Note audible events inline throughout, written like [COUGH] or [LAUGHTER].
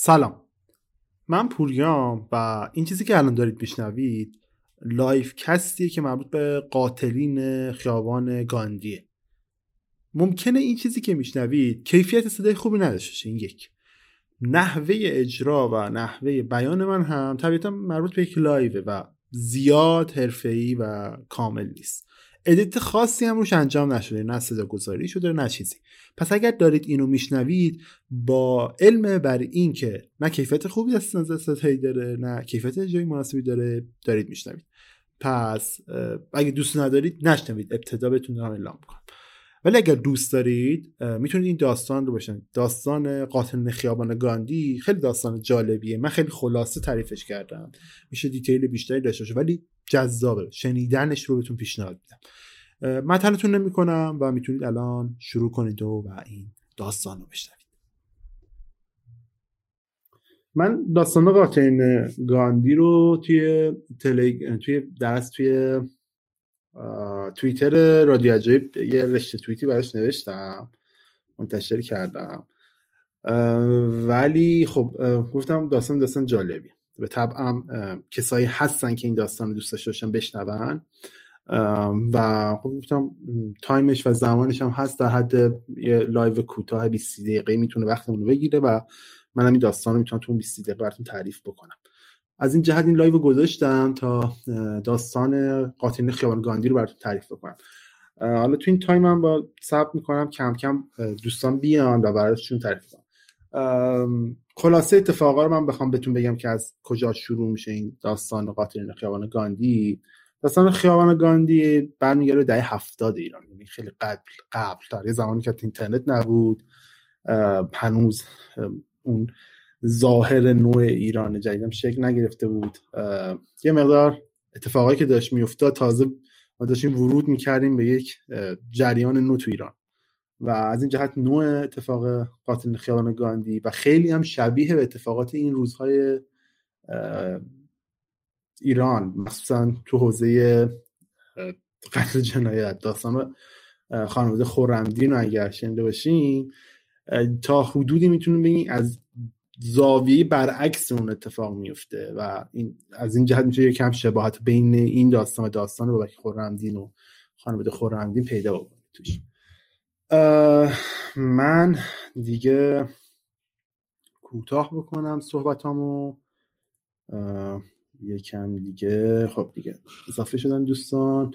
سلام. من پوریام و این چیزی که الان دارید میشنوید live cast یه که مربوط به قاتلین خیابان گاندیه. ممکنه این چیزی که میشنوید کیفیت صدای خوبی نداشته این یک. نحوه اجرا و نحوه بیان من هم طبیعتا مربوط به یک لایوه و زیاد حرفه‌ای و کامل نیست. edit خاصی هم روش انجام نشده نه صدا گذاری شده نه چیزی. پس اگر دارید اینو میشنوید با علم بر این که نه کیفیت خوبی از نظر صدایی داره نه کیفیت اجرایی مناسبی داره دارید میشنوید. پس اگه دوست ندارید نشنوید. ابتدا بهتون دارم اعلام کنم ولی اگر دوست دارید می‌تونید این داستان رو بشن داستان قاتل خیابان گاندی خیلی داستان جالبیه. من خیلی خلاصه تعریفش کردم. میشه دیتیل بیشتری داشته باشه. ولی جذابه. شنیدنش رو بهتون پیشنهاد میدم. متنتون نمی کنم و می‌تونید الان شروع کنید و, و این داستان رو بشنوید. من داستان قاتل گاندی رو توی تلگ... توی درس توی توییتر رادیو عجایب یه رشته توییتی براش نوشتم. منتشر کردم. ولی خب گفتم داستان داستان جالبی. به طبعم کسایی هستن که این داستان رو دوست باشن بشنون. و خب گفتم تایمش و زمانش هم هست در حد یه لایو کوتاه 20 دقیقه می‌تونه وقتمون رو بگیره و منم این داستان رو می‌تونم تو 20 دقیقه براتون تعریف بکنم. از این جهت این لایو گذاشتم تا داستان قاتل خیابان گاندی رو براتون تعریف بکنم. حالا تو این تایم هم باز صبر می‌کنم کم کم دوستان بیان و براتون تعریف کنم. خلاصه اتفاقا رو من بخوام بهتون بگم که از کجا شروع میشه این داستان قاتل خیابان گاندی. داستان خیابان گاندی برمیگرده دهه هفتاد ایران یعنی خیلی قبل قبل تا یه زمانی که اینترنت نبود. هنوز اون ظاهر نوع ایران جدیدم شکل نگرفته بود. یه مقدار اتفاقایی که داشت میافتاد تازه ما داشتیم ورود می‌کردیم به یک جریان نو تو ایران. و از این جهت نوع اتفاق قاتل خیابان گاندی و خیلی هم شبیه به اتفاقات این روزهای ایران مخصوصا تو حوزه قتل جنایت داستان خانواده خورمدین رو اگر شنده باشین تا حدودی می‌تونیم بگیم از زاویه برعکس اون اتفاق میفته و این از این جهت میشه کم شباهت بین این داستان و داستان بابک خورمدین و خانواده خورمدین پیدا بکنید توش. من دیگه کوتاه بکنم صحبتامو. یکم دیگه. خب دیگه اضافه شدن دوستان.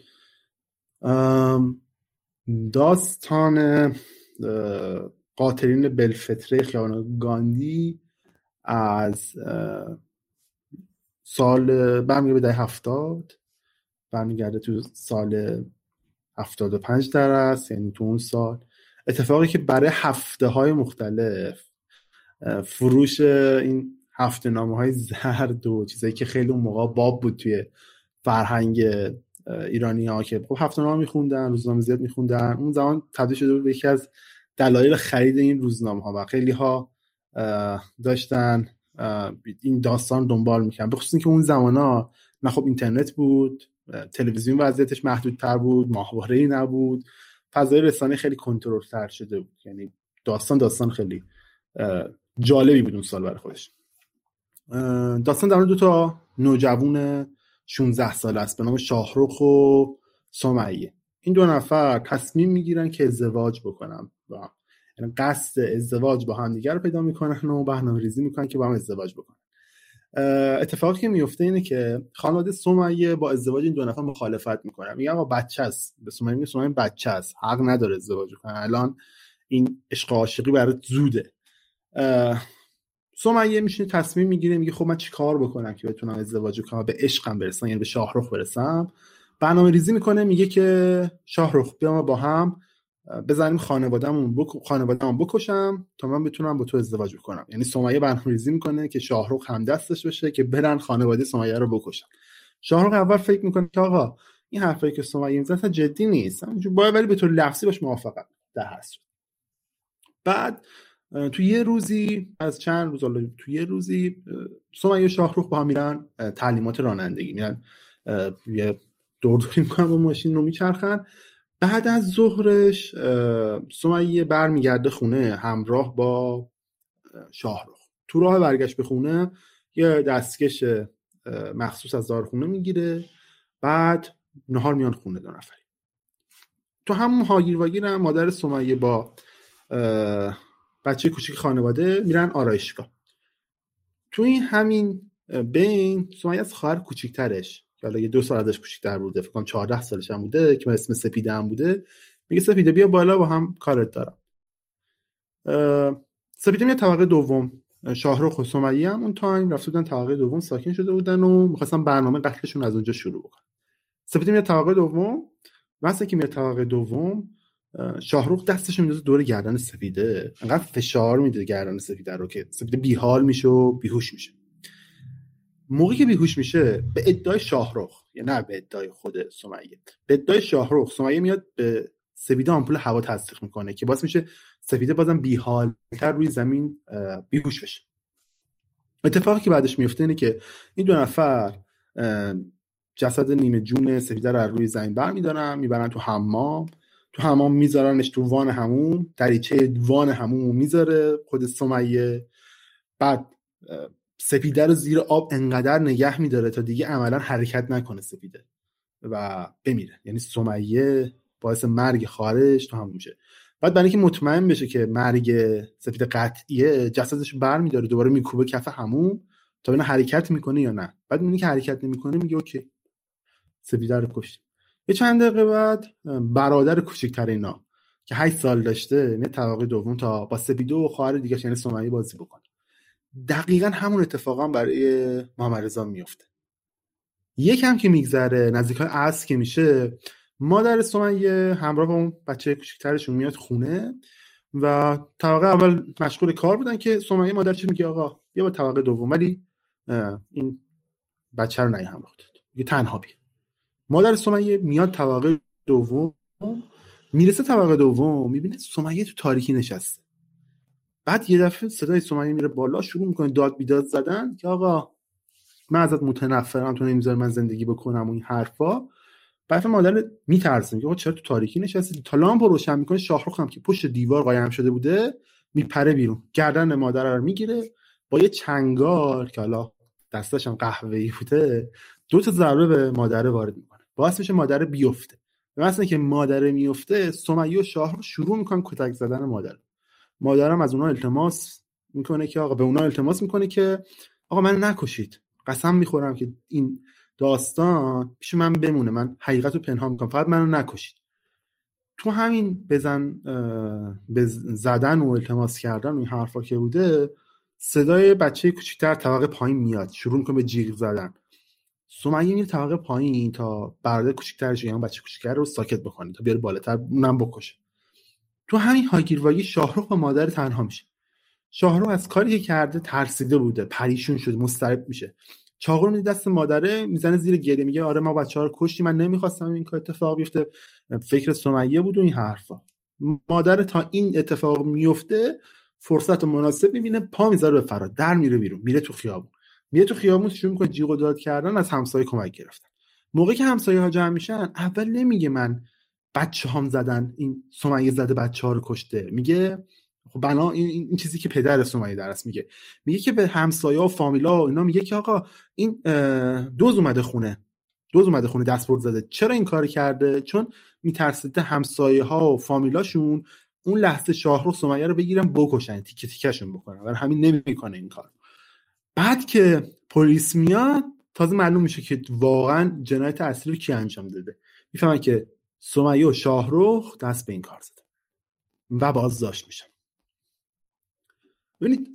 داستان قاتلین بلفتره خیابان گاندی. از سال برمیگرده به ده هفتاد برمیگرده تو سال هفتاد و پنج درست یعنی تو اون سال. اتفاقی که برای هفته های مختلف فروش این هفته نامه های زرد و چیزایی که خیلی اون موقع باب بود توی فرهنگ ایرانی ها که خب هفته نامه میخوندن روزنامه زیاد میخوندن اون زمان تبدیل شده بود به یکی از دلایل خرید این روزنامه ها و خیلی ها داشتن این داستان دنبال می‌کنن به خصوص که اون زمان ها نه خب اینترنت بود تلویزیون وضعیتش محدودتر بود ماهواره ای نبود. فضای رسانه خیلی کنترل تر شده بود. یعنی داستان داستان خیلی جالبی بود اون سال برای خودش. داستان در دو تا نوجوان 16 ساله است. به نام شاهرخ و سمیه. این دو نفر تصمیم می‌گیرن که ازدواج بکنن. و یعنی قصد ازدواج با هم دیگر رو پیدا می‌کنن و برنامه ریزی می‌کنن که با هم ازدواج بکنن. اتفاقی که میفته اینه که خانواده سمیه با ازدواج این دو نفر مخالفت می‌کنن میگن آقا بچه است. به سمیه میگه سمیه بچه است. حق نداره ازدواج کنه الان این عشق عاشقی برات زوده. سمیه میشینه تصمیم می‌گیره میگه خب من چی کار بکنم که بتونم ازدواج کنم به عشقم برسم یعنی به شاهرخ برسم. برنامه ریزی می‌کنه میگه که شاهرخ بیا با هم بزنیم خانوادهمون بک... خانوادهمون بکشم تا من بتونم با تو ازدواج بکنم. یعنی سمیه برنامه ریزی می‌کنه که شاهرخ هم دستش بشه که برن خانواده سمیه رو بکشن. شاهرخ اول فکر می‌کنه که آقا این حرفایی که سمیه می‌زنه جدی نیست. باید ولی به طور لفظی باش موافقت در هست بعد تو یه روزی از چند روز تو یه روزی سمیه شاهرخ با هم میرن تعلیمات رانندگی. میرن یه دور می‌کنن با ماشین رو میچرخن. بعد از ظهرش سمیه برمیگرده خونه همراه با شاهرخ. تو راه برگشت به خونه یه دستکش مخصوص از دارخونه می‌گیره. بعد نهار میان خونه دو نفری. تو همون هاگیر واگیر هم مادر سمیه با بچه کوچیک خانواده میرن آرایشگاه. تو این همین بین سمیه از خواهر کوچیکترش حالا یه دو سال ازش کوچیکتر بوده فکر کنم 14 سالش هم بوده که اسم سپیده هم بوده. میگه سپیده بیا بالا با هم کارت دارم. سپیده میاد طبقه دوم شاهرخ و سمیه هم اون تایم رفته بودن طبقه دوم ساکن شده بودن و می‌خواستن برنامه قتلشون از اونجا شروع بکنن. سپیده میاد طبقه دوم واسه که میاد طبقه دوم شاهروخ دستش میندازه دور گردن سپیده. انقدر فشار میده گردن سپیده رو که سپیده بیحال میشه و بیهوش میشه. موقعی که بیهوش میشه به ادعای شاهروخ یا نه به ادعای خود سمیه. به ادعای شاهروخ سمیه میاد به سپیده آمپول هوا تصدیق می‌کنه که باعث میشه سپیده بازم بیحالتر روی زمین بیهوش بشه. اتفاقی که بعدش میفته اینه که این دو نفر جسد نیمه جون سپیده رو روی زمین برمیدارن می‌برن تو حمام. تو حمام میذارنش تو وان همون دریچه وان همون می‌ذاره خود سمیه. بعد سپیده رو زیر آب انقدر نگه میداره تا دیگه عملا حرکت نکنه سپیده و بمیره. یعنی سمیه باعث مرگ خارج تو همون میشه. بعد برای اینکه مطمئن بشه که مرگ سپیده قطعیه جسدش بر میداره دوباره میکوبه کف همون تا ببینه حرکت می‌کنه یا نه. بعد می‌بینه که حرکت نمی‌کنه میگه اوکی. سپیده رو کشت. یه چند دقیقه بعد برادر کوچکتر اینا که 8 سال داشته نه طبقه دوم تا با سپیده و خواهر دیگه یعنی سمیه بازی بکنه. دقیقا همون اتفاقا برای محمد رضا میفته یکم که میگذره نزدیک های که میشه مادر سمیه همراه با اون بچه کوچکترشون میاد خونه و طبقه اول مشغول کار بودن که سمیه مادر چی میگه؟ آقا یه با طبقه دوم ولی این بچه رو نهی همراه داد. تنها بیا. مادر سمیه میاد طبقه دوم می‌رسه طبقه دوم می‌بینه سمیه تو تاریکی نشسته. بعد یه دفعه صدای سمیه میره بالا شروع می‌کنه داد بیداد زدن که آقا من ازت متنفرم تو نمی‌ذاری من زندگی بکنم و این حرفا. بعد مادر میترسه میگه چرا تو تاریکی نشستی؟ تا لامپ روشن می‌کنه شاهرخ هم که پشت دیوار قایم شده بوده میپره بیرون. گردن مادر رو می‌گیره با یه چنگار که حالا دستش هم قهوه‌ای بوده دو تا ضربه به مادر وارد می‌کنه. باعث میشه مادر بیفته. مثلا که مادر میفته سمیه و شاه شروع می‌کنن کتک زدن مادر. مادرم از اونا التماس می‌کنه که آقا به اونا التماس می‌کنه که آقا من نکشید. قسم می‌خورم که این داستان پیش من بمونه. من حقیقت رو پنهان می‌کنم. فقط منو نکشید. تو همین بزن به زدن و التماس کردن و این حرفا که بوده صدای بچه کوچیکتر طبقه پایین میاد. شروع می‌کنه به جیغ زدن. سمیه میره طبقه پایین تا برادر کوچیکترش یعنی بچه کوچیکتر رو ساکت بکنه تا بیاره بالاتر اونم بکشه. تو همین هاگیرواگی شاهرخ و مادر تنها میشه. شاهرخ از کاری که کرده ترسیده بوده پریشون شده مضطرب میشه. چاقو رو دست مادره می‌زنه زیر گریه میگه آره ما بچه ها رو کشتی من نمی‌خواستم این کار اتفاق بیفته. فکر سمیه بود و این حرفا. مادر تا این اتفاق میفته فرصت مناسب می‌بینه پا می‌ذاره به فرار در میره بیرون میره تو خیابون. میره تو خیابون شروع می‌کنه جیغ و داد کردن از همسایه کمک گرفتن. موقعی که همسایه ها جمع میشن اول نمیگه من بچه هم زدن این سمیه زده بچه ها رو کشته. میگه خب بنا این, این چیزی که پدر سمیه درست میگه. میگه که به همسایه و فامیلا و اینا میگه که آقا این دوز اومده خونه. دوز اومده خونه دستبرد زده. چرا این کار کرده؟ چون میترسیده همسایه ها و فامیلاشون اون لحظه شاهرخ سمیه رو بگیرن بکشن تیکه تیکشون بکنن. و همین نمی‌کنه این کار. بعد که پلیس میاد تازه معلوم میشه که واقعا جنایت اصلی رو کی انجام داده. می‌فهمن که سمیه و شاهروخ دست به این کار زده و بازداشت میشن. ببینید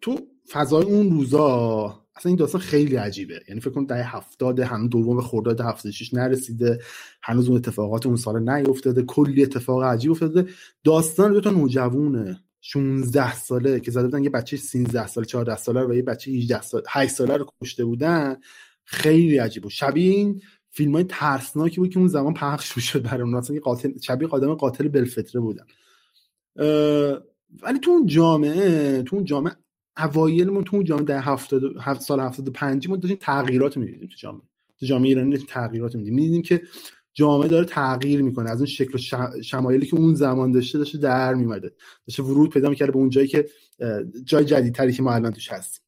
تو فضای اون روزا اصلا این داستان خیلی عجیبه. یعنی فکر کنم دهه هفتاد هنوز دوم خرداد 76 نرسیده هنوز اون اتفاقات اون سال نیفتاده کلی اتفاق عجیب افتاده. داستان دو تا نوجوونه 16 ساله که زده بودن یه بچه 13 ساله 14 ساله و یه بچه 18 ساله 8 ساله رو کشته بودن. خیلی عجیب بود. شبیه این فیلم های ترسناکی بود که اون زمان پخش می‌شد برای اون اصلا قاتل شبیه آدم قاتل بلفتره بودن. ولی تو اون جامعه تو اون جامعه اوایلمون تو اون جامعه در 70 سال 75 ما داشتیم تغییرات می‌دیدیم تو جامعه. تو جامعه ایرانی تغییرات می‌دیدیم. می‌دیدیم که جامعه داره تغییر می‌کنه. از اون شکل و شمایلی که اون زمان داشته داشته در میمده داشته ورود پیدا می‌کرده به اون جایی که جای جدیدتری که ما الان توش هستیم.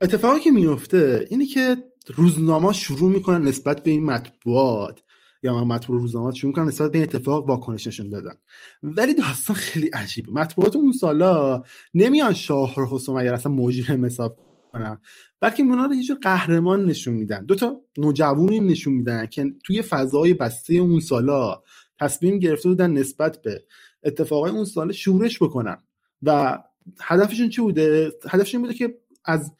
اتفاقی که میفته اینه که روزنامه شروع می‌کنن نسبت به این مطبوعات. یا من مطبوع روزنامه شروع می‌کنن نسبت به این اتفاق واکنش نشون دادن. ولی داستان خیلی عجیبه. مطبوعات اون سالا نمیان شاهرخ و سمیه اصلا مجرم حساب کنن بلکه اونا رو هیچ قهرمان نشون میدن. دو تا نوجوانی نشون میدن که توی فضای بسته اون سالا تصمیم گرفته بودن نسبت به اتفاقای اون سال شورش بکنن. و هدفشون چی بوده؟ هدفشون بوده که از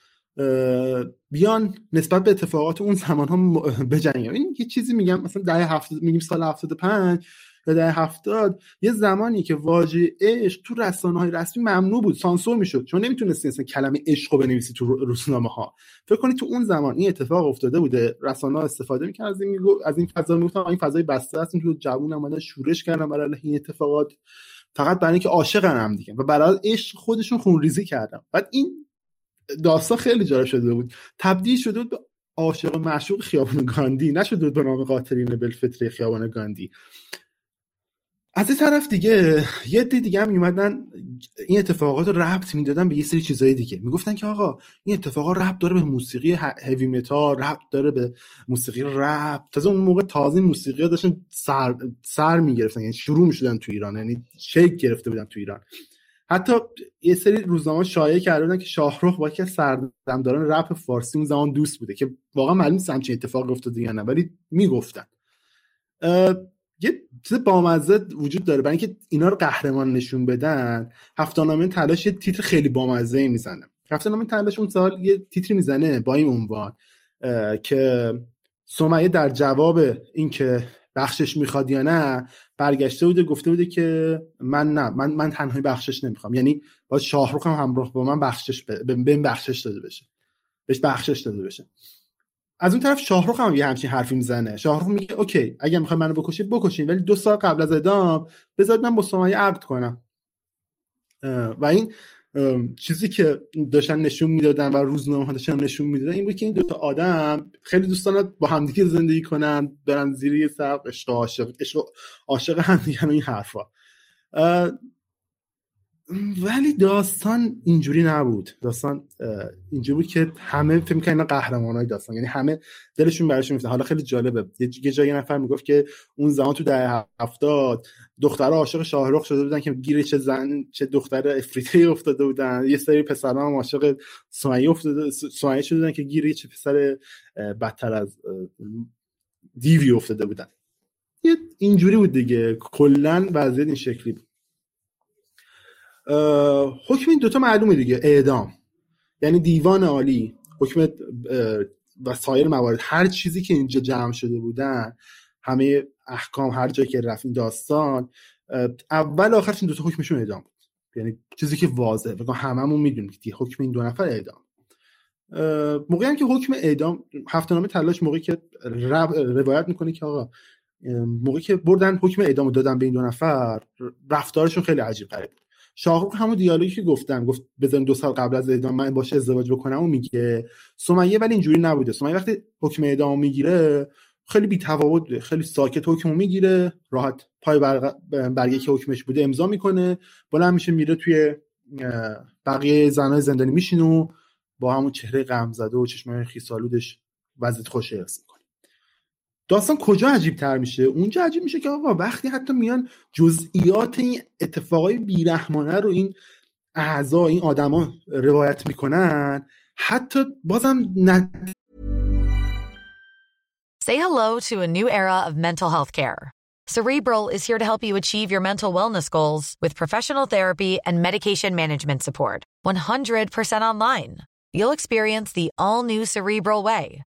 بیان نسبت به اتفاقات اون زمان ها بجنگن این یه چیزی میگم مثلا ده هفته میگیم سال 75 یا ده هفتاد یه زمانی که واژه عشق تو رسانه های رسمی ممنوع بود سانسور می‌شد. چون نمی‌تونستی اصلا کلمه عشق رو بنویسی تو روزنامه ها فکر کنید تو اون زمان این اتفاق افتاده بوده. رسانه ها استفاده می‌کنن از این از این فضا می‌گفتن این فضای بسته است تو جوون اومدن شورش کردن برای این اتفاقات. فقط برای اینکه عاشقن هم دیگه. و برای عشق خودشون خونریزی کردن. بعد این داستان خیلی جالب شده بود. تبدیل شده بود به عاشق معشوق خیابان گاندی. نشده بود به نام قاتلین بلفتری خیابان گاندی. از این طرف دیگه یه دی دیگه هم میومدن این اتفاقات رو ربط می‌دادن به یه سری چیزهای دیگه. می‌گفتن که آقا این اتفاقات ربط داره به موسیقی هوی متال ربط داره به موسیقی رپ. تازه اون موقع تازه موسیقی داشتن سر, سر می‌گرفتن. یعنی شروع می‌شدن تو ایران. یعنی شیک گرفته بودن تو ایران. حتی یه سری روزنامه شایع کرده بودن که شاهرخ با که سردمداران رپ فارسی اون زمان دوست بوده که واقعا معلوم نیست همچین اتفاق افتاده یا نه ولی می‌گفتن. یه چیز بامزه وجود داره برای اینکه اینا رو قهرمان نشون بدن هفتانامه تلاش یه تیتر خیلی بامزه می‌زنه. هفتانامه تلاش اون سال یه تیتری می‌زنه با این عنوان که سمیه در جواب اینکه بخشش می‌خواد یا نه برگشته بوده گفته بوده که من نه من من تنهایی بخشش نمی‌خوام. یعنی باید شاهرخ هم همراه با من بخشش به بخشش داده بشه. بهش بخشش داده بشه. از اون طرف شاهرخ هم یه همچین حرفی می‌زنه. شاهرخ میگه اوکی اگه می‌خوای منو بکشید بکشین ولی دو سال قبل از اعدام بذارید من با سمیه عقد کنم. و این چیزی که داشتن نشون می‌دادن و روزنامه ها داشتن نشون می‌دادن این بود که این دوتا آدم خیلی دوستان با همدیگه زندگی کنن برن زیر یه سقف عشق عاشق عشق عاشق همدیگه این حرفا. ولی داستان اینجوری نبود. داستان اینجوری بود که همه فکر می‌کردن قهرمان های داستان. یعنی همه دلشون براشون میفته حالا خیلی جالبه. یه جایی نفر می‌گفت که اون زمان تو دهه هفتاد دخترها عاشق شاهرخ شده بودن که گیر چه زن چه دختر افریقی افتاده بودن. یه سری پسران هم عاشق سمیه افتاده سمیه شده بودن که گیر چه پسر بدتر از دیوی افتاده بودن. یه اینجوری بود دیگه. کلا وضعیت این شکلی بود. حکم این دوتا معلومه دیگه. اعدام. یعنی دیوان عالی حکم و سایر موارد. هر چیزی که اینجا جمع شده بودن همه احکام هر جایی که رفت این داستان اول آخرش این دوتا حکمشون اعدام بود. یعنی چیزی که واضحه. بگم هممون می‌دونیم که حکم این دو نفر اعدام. موقعی هم که حکم اعدام هفته نامه تلاش موقعی که روایت می‌کنه که آقا موقعی که بردن حکم اعدام دادن به این دو نفر رفتارشون خیلی عجیب غریب شاهرخ همون دیالوگی که گفتم گفت بزن دو سال قبل از اعدام من باشه ازدواج بکنم و میگه. سمیه ولی اینجوری نبوده. سمیه وقتی حکم اعدام می‌گیره خیلی بی بوده. خیلی ساکت حکم می‌گیره راحت پای برگه که حکمش بوده امضا می‌کنه. بلند میشه میره توی بقیه زنای زندانی میشینه و با همون چهره غم زده و چشمای خیسالودش وضعیت خوش داستان کجا عجیب تر میشه اونجا عجیب میشه که آقا وقتی حتی میان جزئیات این اتفاقای بیرحمانه رو این اعضا این آدما روایت می‌کنن حتی بازم نه Say hello to a new era of mental health care. Cerebral is here to help you achieve your mental wellness goals with professional therapy and medication management support. 100% online. You'll experience the all new Cerebral way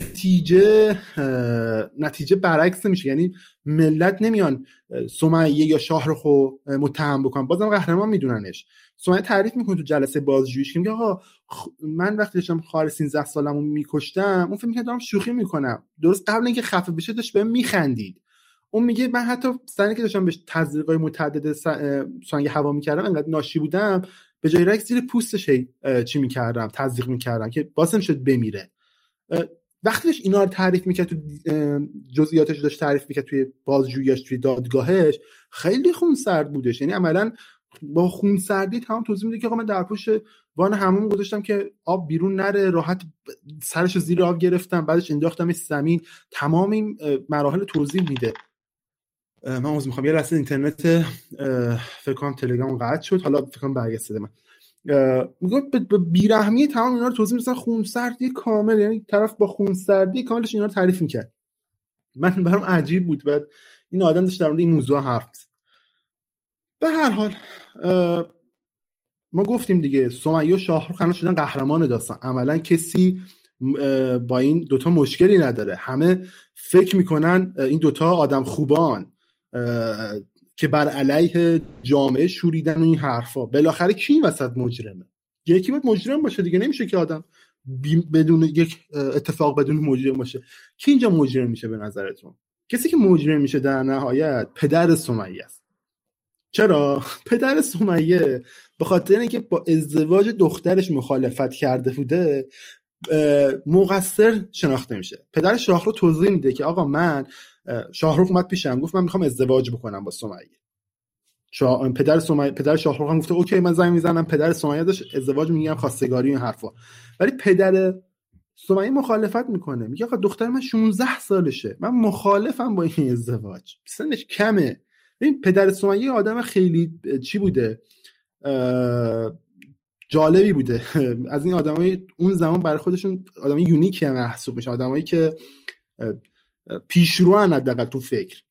نتیجه نتیجه برعکس نمیشه یعنی ملت نمیان سمیه یا شاهرخ رو متهم بکنن. بازم قهرمان میدوننش. سمیه تعریف می‌کنه تو جلسه بازجوییش که میگه آقا من وقتی داشتم خال 13 سالمو میکشتم اون فکر می‌کنه دارم شوخی می‌کنم. درست قبل اینکه خفه بشه داشت بهم میخندید. اون میگه من حتی سنی که داشتم بهش تزریقای متعدد سنگ هوا می‌کردم انقدر ناشی بودم به جای رکس زیر پوستش چی می‌کردم تزریق می‌کردم که باسم شد بمیره. وقتی داشت اینا رو تعریف می‌کرد تو جزئیاتش داشت تعریف می‌کرد توی بازجوییش توی دادگاهش. خیلی خون سرد بودش. یعنی عملا با خون سردی تمام توضیح میده که آقا من در پشت وان همون گذاشتم که آب بیرون نره راحت سرش زیر آب گرفتم بعدش انداختم زمین. تمام این مراحل توضیح میده. من عذر می‌خوام. یه لحظه اینترنت فکر کنم تلگرام قطع شد. حالا فکر کنم برگشت من. میگه به بیرحمی تمام اینا رو توضیح میدن خونسردی کامل یعنی طرف با خونسردی کاملش اینا رو تعریف می‌کرد. من [LAUGHS] برام عجیب بود. بعد این آدم داشت در مورد این موضوع حرف به هر حال ما گفتیم دیگه سمیه و شاهرخ الان شدن قهرمان داستان. عملا کسی با این دوتا مشکلی نداره. همه فکر می‌کنن این دوتا آدم خوبان. که بر علیه جامعه شوریدن این حرفا. بالاخره کی وسط مجرمه؟ یکی باید مجرم باشه دیگه نمیشه که آدم بدون یک اتفاق بدون مجرم باشه. کی اینجا مجرم میشه به نظرتون؟ کسی که مجرم میشه در نهایت پدر سمیه است. چرا؟ [LAUGHS] پدر سمیه به خاطر اینکه با ازدواج دخترش مخالفت کرده بوده مقصر شناخته میشه. پدر شاهرخ رو توضیح میده که آقا من شاهرخ اومد پیشم گفت من می‌خوام ازدواج بکنم با سمیه. پدر سمیه پدر شاهرخ هم گفته اوکی من زنگ می‌زنم. پدر سمیه داشت ازدواج میگم خواستگاری این حرفا. ولی پدر سمیه مخالفت می‌کنه. میگه آقا دختر من 16 سالشه. من مخالفم با این ازدواج. سنش کمه. این پدر سمیه آدم خیلی چی بوده؟ جالبی بوده. [LAUGHS] از این آدمای اون زمان برای خودشون آدمای یونیکی محسوب میشه آدمایی که پیشرو حداقل تو فکر.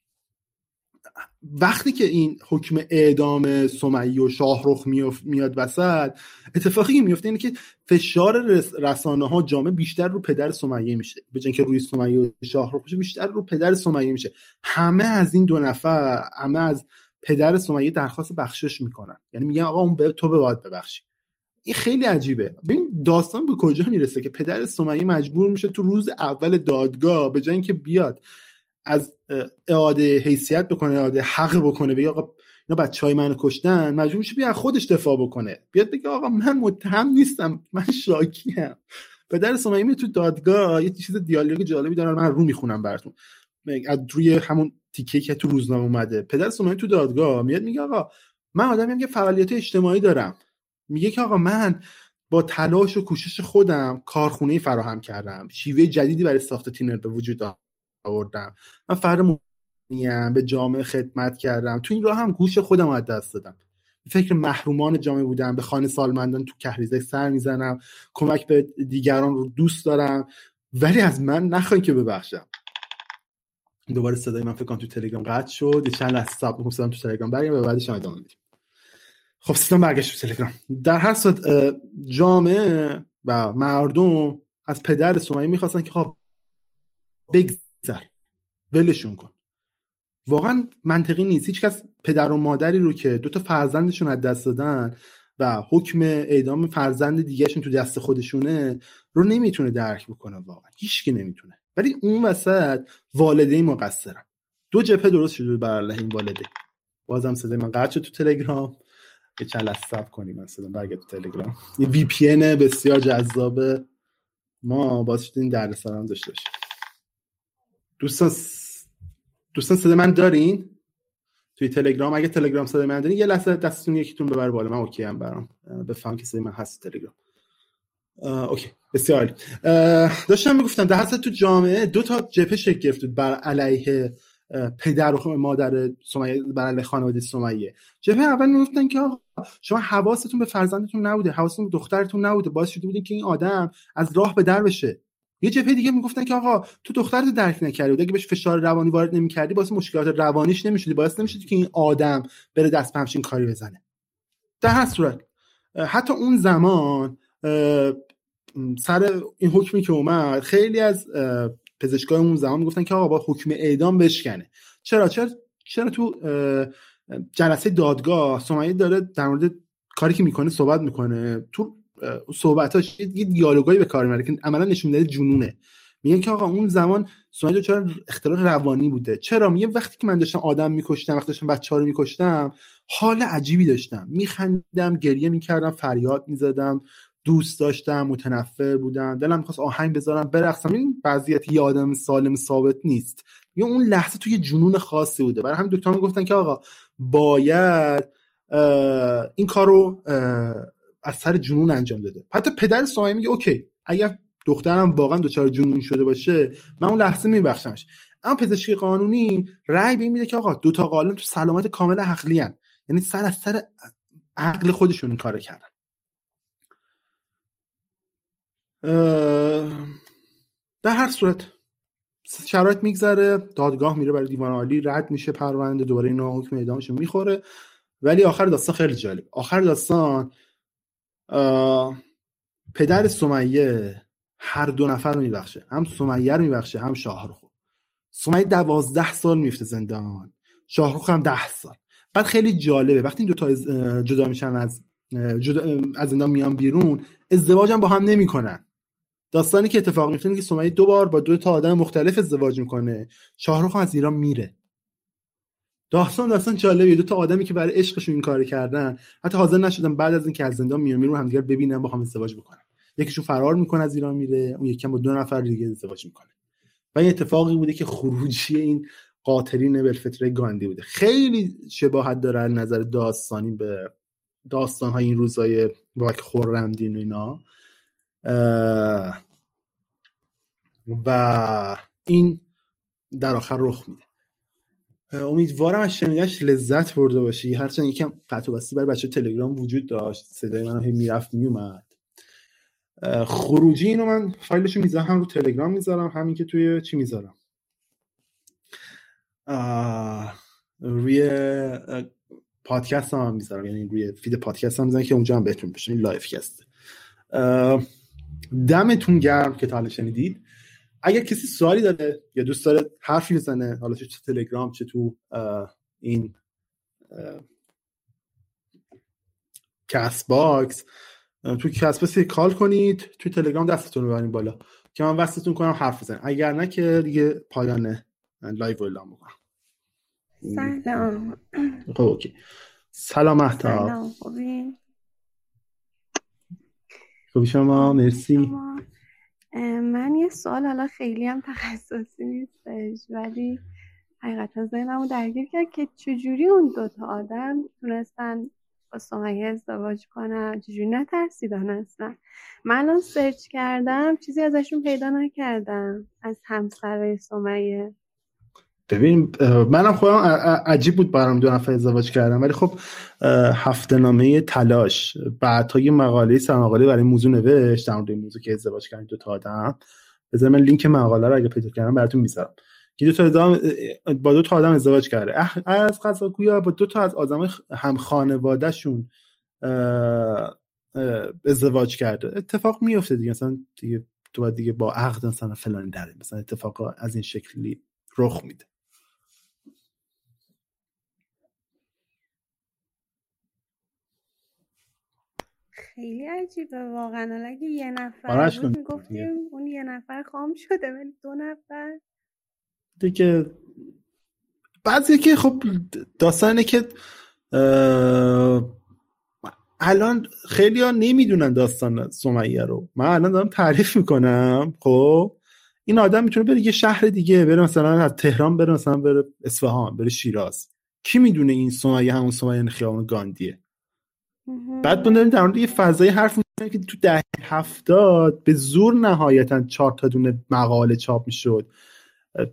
وقتی که این حکم اعدام سمیه و شاهرخ میاد وسط اتفاقی که میفته اینه که فشار رسانه ها جامعه بیشتر رو پدر سمیه میشه. به که روی سمیه و شاهرخ میشه بیشتر رو پدر سمیه میشه. همه از این دو نفر همه از پدر سمیه درخواست بخشش می‌کنن. یعنی میگن آقا اون به تو به باید ببخشی. این خیلی عجیبه. ببین داستان به کجا می‌رسه که پدر سمیه مجبور میشه تو روز اول دادگاه به جای اینکه بیاد از اعاده حیثیت بکنه اعاده حق بکنه بگه آقا اینا بچه های منو کشتن مجبور میشه بیا خودش دفاع بکنه. بیاد بگه آقا من متهم نیستم من شاکیم. پدر سمیه تو دادگاه یه چیز دیالوگ جالبی دارن من رو می‌خونم براتون. از روی همون تیکه که تو روزنامه اومده. پدر سمیه تو دادگاه میاد میگه آقا من آدمیم که فعالیت اجتماعی دارم. میگه که آقا من با تلاش و کوشش خودم کارخونه فراهم کردم. شیوه جدیدی برای ساخت تینر به وجود آوردم. من فرد میم به جامعه خدمت کردم. تو این راه هم گوش خودم از دست دادم. فکر محرومان جامعه بودم. به خانه سالمندان تو کهریزه سر می‌زنم. کمک به دیگران رو دوست دارم. ولی از من نخواهی که ببخشم. دوباره صدای من فکر کنم تو تلگرام قطع شد. چند لحظه صبر تو تلگرام برگردم و بعدش ادامه میدیم. خب سیستم برگشت به تلگرام. در هر صورت جامعه و مردم از پدر سمیه می‌خواستن که خب بگذر. ولشون کن. واقعا منطقی نیست. هیچ کس پدر و مادری رو که دو تا فرزندشون از دست دادن و حکم اعدام فرزند دیگهشون تو دست خودشونه رو نمی‌تونه درک بکنه واقعا. هیچکی نمی‌تونه. ولی اون وسط والدین مقصرن. دو جبهه درست شده بر این والده. بازم صدای من قطع تو تلگرام. یه چند لحظه کنیم مثلا برگرد تو تلگرام. یه وی پی بسیار جذاب ما باز شد این دردسر هم داشته باشیم. دوستان دوستان صدا من دارین؟ توی تلگرام؟ اگه تلگرام صدا من دارین یه لحظه دستتون یکیتون ببر بالا. من اوکی هم برام. بفهم که صدا من هست تلگرام. اوکی. بسیار داشتم می‌گفتم در تو جامعه دو تا جبهه شکل گرفت. بر علیه پدر و مادر سمیه برای خانواده سمیه. جبهه اول می‌گفتن که آقا شما حواستون به فرزندتون نبوده حواستون به دخترتون نبوده. باعث شده بودین که این آدم از راه به در بشه. یه جبهه دیگه می‌گفتن که آقا تو دخترت درک نکردی. بود اگه بهش فشار روانی وارد نمی‌کردی باعث مشکلات روانیش نمی‌شدی. باعث نمی‌شدی که این آدم بره دست به همچین کاری بزنه. در هر صورت حتی اون زمان سر این حکمی که اومد خیلی از پزشکای اون زمان می‌گفتن که آقا با حکم اعدام بشکنه. چرا؟ چرا؟ چرا تو جلسه دادگاه سمیه داره در مورد کاری که می‌کنه صحبت می‌کنه؟ تو صحبتاش یه دیالوگایی به کار می‌بره که عملا نشون میده جنونه. میگن که آقا اون زمان سمیه چرا اختلال روانی بوده؟ چرا؟ میگه وقتی که من داشتم آدم میکشتم وقتی داشتم بچه رو میکشتم حال عجیبی داشتم. میخندم گریه می‌کردم فریاد می‌زدم. دوست داشتم متنفر بودم. دلم می‌خواست آهنگ بذارم برقصم. این وضعیت آدم سالم ثابت نیست. یا اون لحظه توی جنون خاصی بوده. برای همین دکتر گفتن که آقا باید این کار رو از سر جنون انجام داده حتی پدر سایه میگه اوکی اگر دخترم واقعا دچار جنون شده باشه من اون لحظه میبخشمش. اما پزشکی قانونی رأی به میده که آقا دو تا تو سلامت کامل عقلی یعنی سر از سر عقل خودشون این کار کردن. در هر صورت شرایط میگذره دادگاه میره برای دیوان عالی رد میشه پرونده دوباره اینا حکم اعدامش می‌خوره. ولی آخر داستان خیلی جالب. آخر داستان پدر سمیه هر دو نفر رو میبخشه. هم سمیه رو میبخشه هم شاهرخ سمیه دوازده سال میفته زندان. شاهرخ هم ده سال. بعد خیلی جالبه. وقتی این دوتا جدا میشن از جدا از زندان میان بیرون ازدواج هم با هم نمی‌کنن. داستانی که اتفاق میفته که سمیه دو بار با دو تا آدم مختلف ازدواج می‌کنه. شاهرخ از ایران میره. داستان داستان جالبیه. دو تا آدمی که برای عشقشون این کار کردن حتی حاضر نشدن بعد از اینکه از زندان میان میرون همدیگر ببینن با هم ازدواج بکنن. یکیشون فرار می‌کنه از ایران میره اون یکی با دو نفر دیگه ازدواج می‌کنه. و این اتفاقی بوده که خروجی این قاتلین بالفطره گاندی بوده. خیلی شباهت داره نظر داستانی به داستان های این روزای باک خورمدین و اینا. و این در آخر رخ میده. امیدوارم از شنیدنش لذت برده باشی. هرچند یکم قطع و وصلی برای بچه‌های تلگرام وجود داشت. صدای من هی می‌رفت میومد. خروجی اینو من فایلشو می‌ذارم هم رو تلگرام می‌ذارم همین که توی چی می‌ذارم. روی پادکست هم, می‌ذارم. یعنی روی feed پادکست هم می‌ذارم که اونجا هم بهتون بشه این live cast ه دمتون گرم که تا شنیدید. اگر کسی سوالی داره یا دوست داره حرفی بزنه حالا چه تو تلگرام چه تو این Castbox تو Castbox call کنید تو تلگرام دستتون رو ببرین بالا که من وصلتون کنم حرف بزنم. اگر نه که دیگه پایان لایو اعلام بکنم سلام. خب اوکی. سلام احتاب سلام خوبی؟ خوبی شما مرسی. من یه سوال حالا خیلی هم تخصصی نیستش ولی حقیقتا ذهنمو درگیر کرد که چجوری اون دوتا آدم تونستن با سمیه ازدواج کنن؟ چجوری نترسیدن اصلا؟ من الان سرچ کردم چیزی ازشون پیدا نکردم از همسرای سمیه. ببین منم خودم عجیب بود برام دو نفر ازدواج کردم ولی خب هفته نامه تلاش. بعد یه مقاله سرمقاله برای موضوع نوشت. در مورد موضوع که ازدواج کردن دو تا آدم. بذار من لینک مقاله رو اگه پیدا کردم براتون می‌ذارم. که دو تا آدم با دو تا آدم ازدواج کرده. از قضا گویا با دو تا از آدم هم خانوادهشون ازدواج کرده. اتفاق میفته دیگه. مثلا دیگه تو دیگه با عقد مثلا فلان داره مثلا اتفاق از این شکلی رخ میده. خیلی عجیبه واقعا. اگه یه نفر بود می‌گفتیم اون یه نفر خام شده ولی دو نفر. دیگه بعضی که خب داستانه که الان خیلی ها نمی‌دونن داستان سمیه رو. من الان دارم تعریف می‌کنم خب؟ این آدم می‌تونه بره یه شهر دیگه بره مثلا از تهران بره مثلا بره اصفهان بره شیراز. کی می‌دونه این سمیه همون سمیه خیابان گاندیه؟ بعد ما در مورد یه فضای حرف می‌زنیم که تو ده هفتاد به زور نهایتا چهار تا دونه مقاله چاپ می‌شد.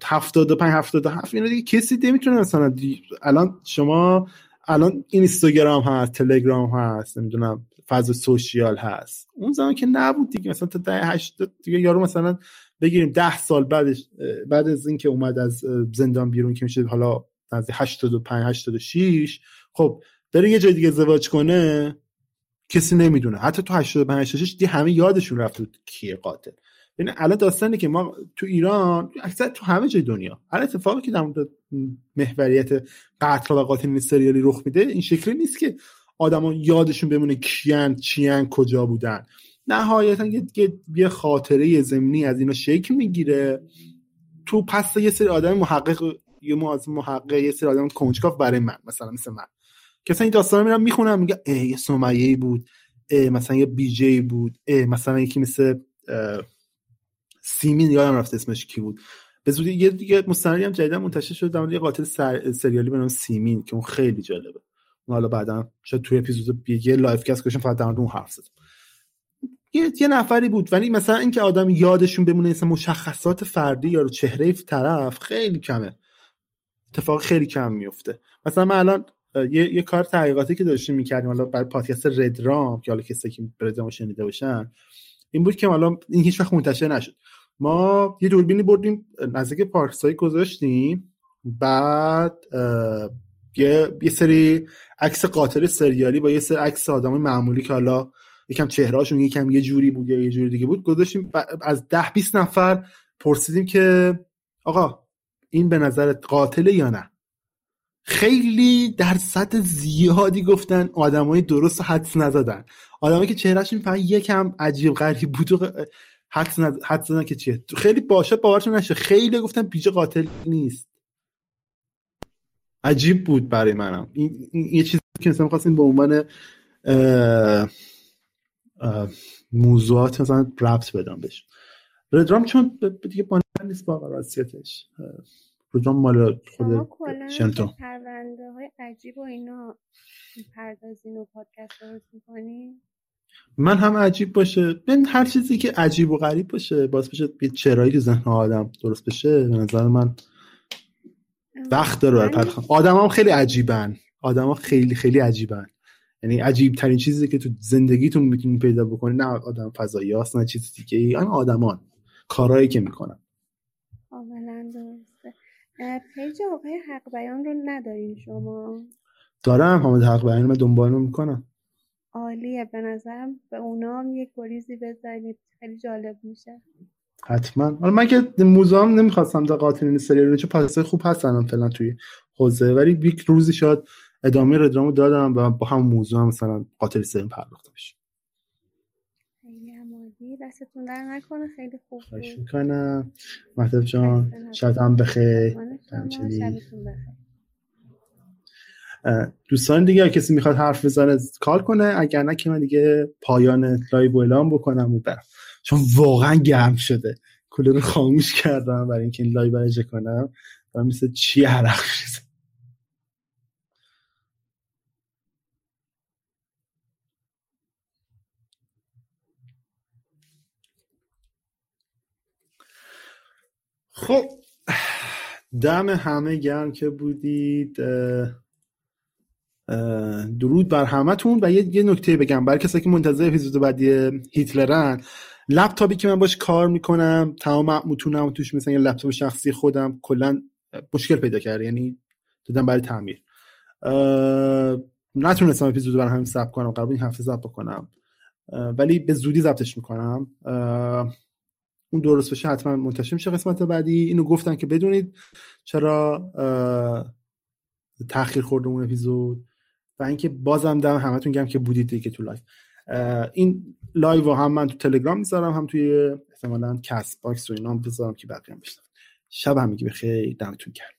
75 77 اینو دیگه کسی نمی‌تونه مثلا الان شما الان اینستاگرام هست تلگرام هست نمی‌دونم فاز سوشیال هست. اون زمان که نبود دیگه مثلا تا ده هشت دیگه یارو مثلا بگیریم ده سال بعدش بعد از اینکه اومد از زندان بیرون که میشه حالا از 85 86 خب داره یه جای دیگه ازدواج کنه کسی نمی‌دونه. حتی تو 85 86 دی همه یادشون رفت کیه قاتل. یعنی الان داستانی که ما تو ایران اکثر تو همه جای دنیا. هر اتفاقی که در مورد محوریت قتل و قاتل سریالی رخ میده این شکلی نیست که آدما یادشون بمونه کیان چیان کجا بودن. نهایتا یه, یه خاطره زمینی از اینا شکل می‌گیره. تو پس یه سری آدم محقق یه محقق یه سری آدم کنجکاف برای من مثلا مثل من. که این داستان میرم می‌خونم میگه یه سمیه بود مثلا یه بی جی بود مثلا یکی مثل سیمین یادم رفته اسمش کی بود. به زودی یه دیگه مستندی هم جدیدا منتشر شد در یه قاتل سریالی به نام سیمین که اون خیلی جالبه. اون حالا بعدا شاید توی اپیزود یه live cast کشن فقط در اون حرف زدم. یه،, یه نفری بود ولی مثلا اینکه آدم یادشون بمونه مثلا مشخصات فردی یا چهره طرف خیلی کمه. اتفاق خیلی کم میفته مثلا من الان یه, یه کار تحقیقاتی که داشتیم می‌کردیم حالا برای پادکست ردرام که حالا کسی که ردرام شنیده باشن این بود که حالا این هیچ وقت منتشر نشد. ما یه دوربینی بردیم نزدیک پارک ساعی گذاشتیم بعد یه, یه سری عکس قاتل سریالی با یه سری عکس آدم معمولی که حالا یکم چهرهاشون یکم یه جوری بود یه جوری دیگه بود گذاشتیم از ده 20 نفر پرسیدیم که آقا این به نظر قاتل یا نه؟ خیلی درصد زیادی گفتن آدمای درست حدس نزدن. آدمایی که چهرهشون فقط یکم عجیب غریب بود. و حدس حدس زدن که چیه؟ خیلی باشه باورتون نشه. خیلی گفتن بیجه قاتل نیست. عجیب بود برای منم. این, یه چیزی که مثلا خواستیم به عنوان موضوعات مثلا ربط بدم بهش. ردرام چون دیگه با نیست با راستیتش. ردرام مال خود شنتون پرونده های عجیب و اینا پردازین و پادکست درست می‌کنین؟ من هم عجیب باشه. ببین هر چیزی که عجیب و غریب باشه باز بشه یه چرایی تو ذهن آدم درست بشه. به نظر من وقت داره برای آدم هم خیلی عجیبن. آدم ها خیلی خیلی عجیبن. یعنی عجیب ترین چیزی که تو زندگیتون می‌تونید پیدا بکنید نه آدم فضایی هاست نه چیز دیگه ای این آدمان. کارهایی که می‌کنن. پیج آقای حق بیان رو ندارین شما؟ دارم حامد حق بیان رو دنبال می‌کنم. عالیه به نظرم به اونا هم یک گریزی بزنید. خیلی جالب میشه. حتما. حالا من که هم نمی‌خواستم در قاتلین سریال چون پاسه خوب هستن فعلا توی حوزه. ولی یک روزی شاید ادامه ردرامو دادم و با هم موضوع هم مثلا قاتل سرین پرداخته بشه. عمالی دستتون در نکنه خیلی خوب خواهش می‌کنم. مهتب جان شاید هم بخیر. دوستان دیگه کسی می‌خواد حرف بزنه call کنه. اگر نه که من دیگه پایان لایو اعلام بکنم و برم. چون واقعا گرم شده. کولر رو خاموش کردم برای اینکه این لایو اجرا کنم. و مثل چی عرق شده. خب دم همه گرم که بودید. درود بر همتون و یه, نکته بگم. برای کسایی که منتظر اپیزود بعدی هیتلرن لپتاپی که من باش کار می‌کنم تمام متونم توش مثلا یه لپتاپ شخصی خودم کلا مشکل پیدا کرده یعنی دادم برای تعمیر. نتونستم اپیزود برای همین ثبت کنم. قرار این هفته ضبط بکنم. ولی به زودی ضبطش می‌کنم. اون درست بشه حتما منتشر میشه قسمت بعدی. اینو گفتم که بدونید چرا تاخیر خورده اون اپیزود. و اینکه بازم دم همتون گرم که بودید دیگه تو لایو این لایو هم من تو تلگرام می‌ذارم هم توی احتمالا Castbox و اینا هم بذارم که بقیه هم بشنون شب همگی بخیر. دمتون گرم.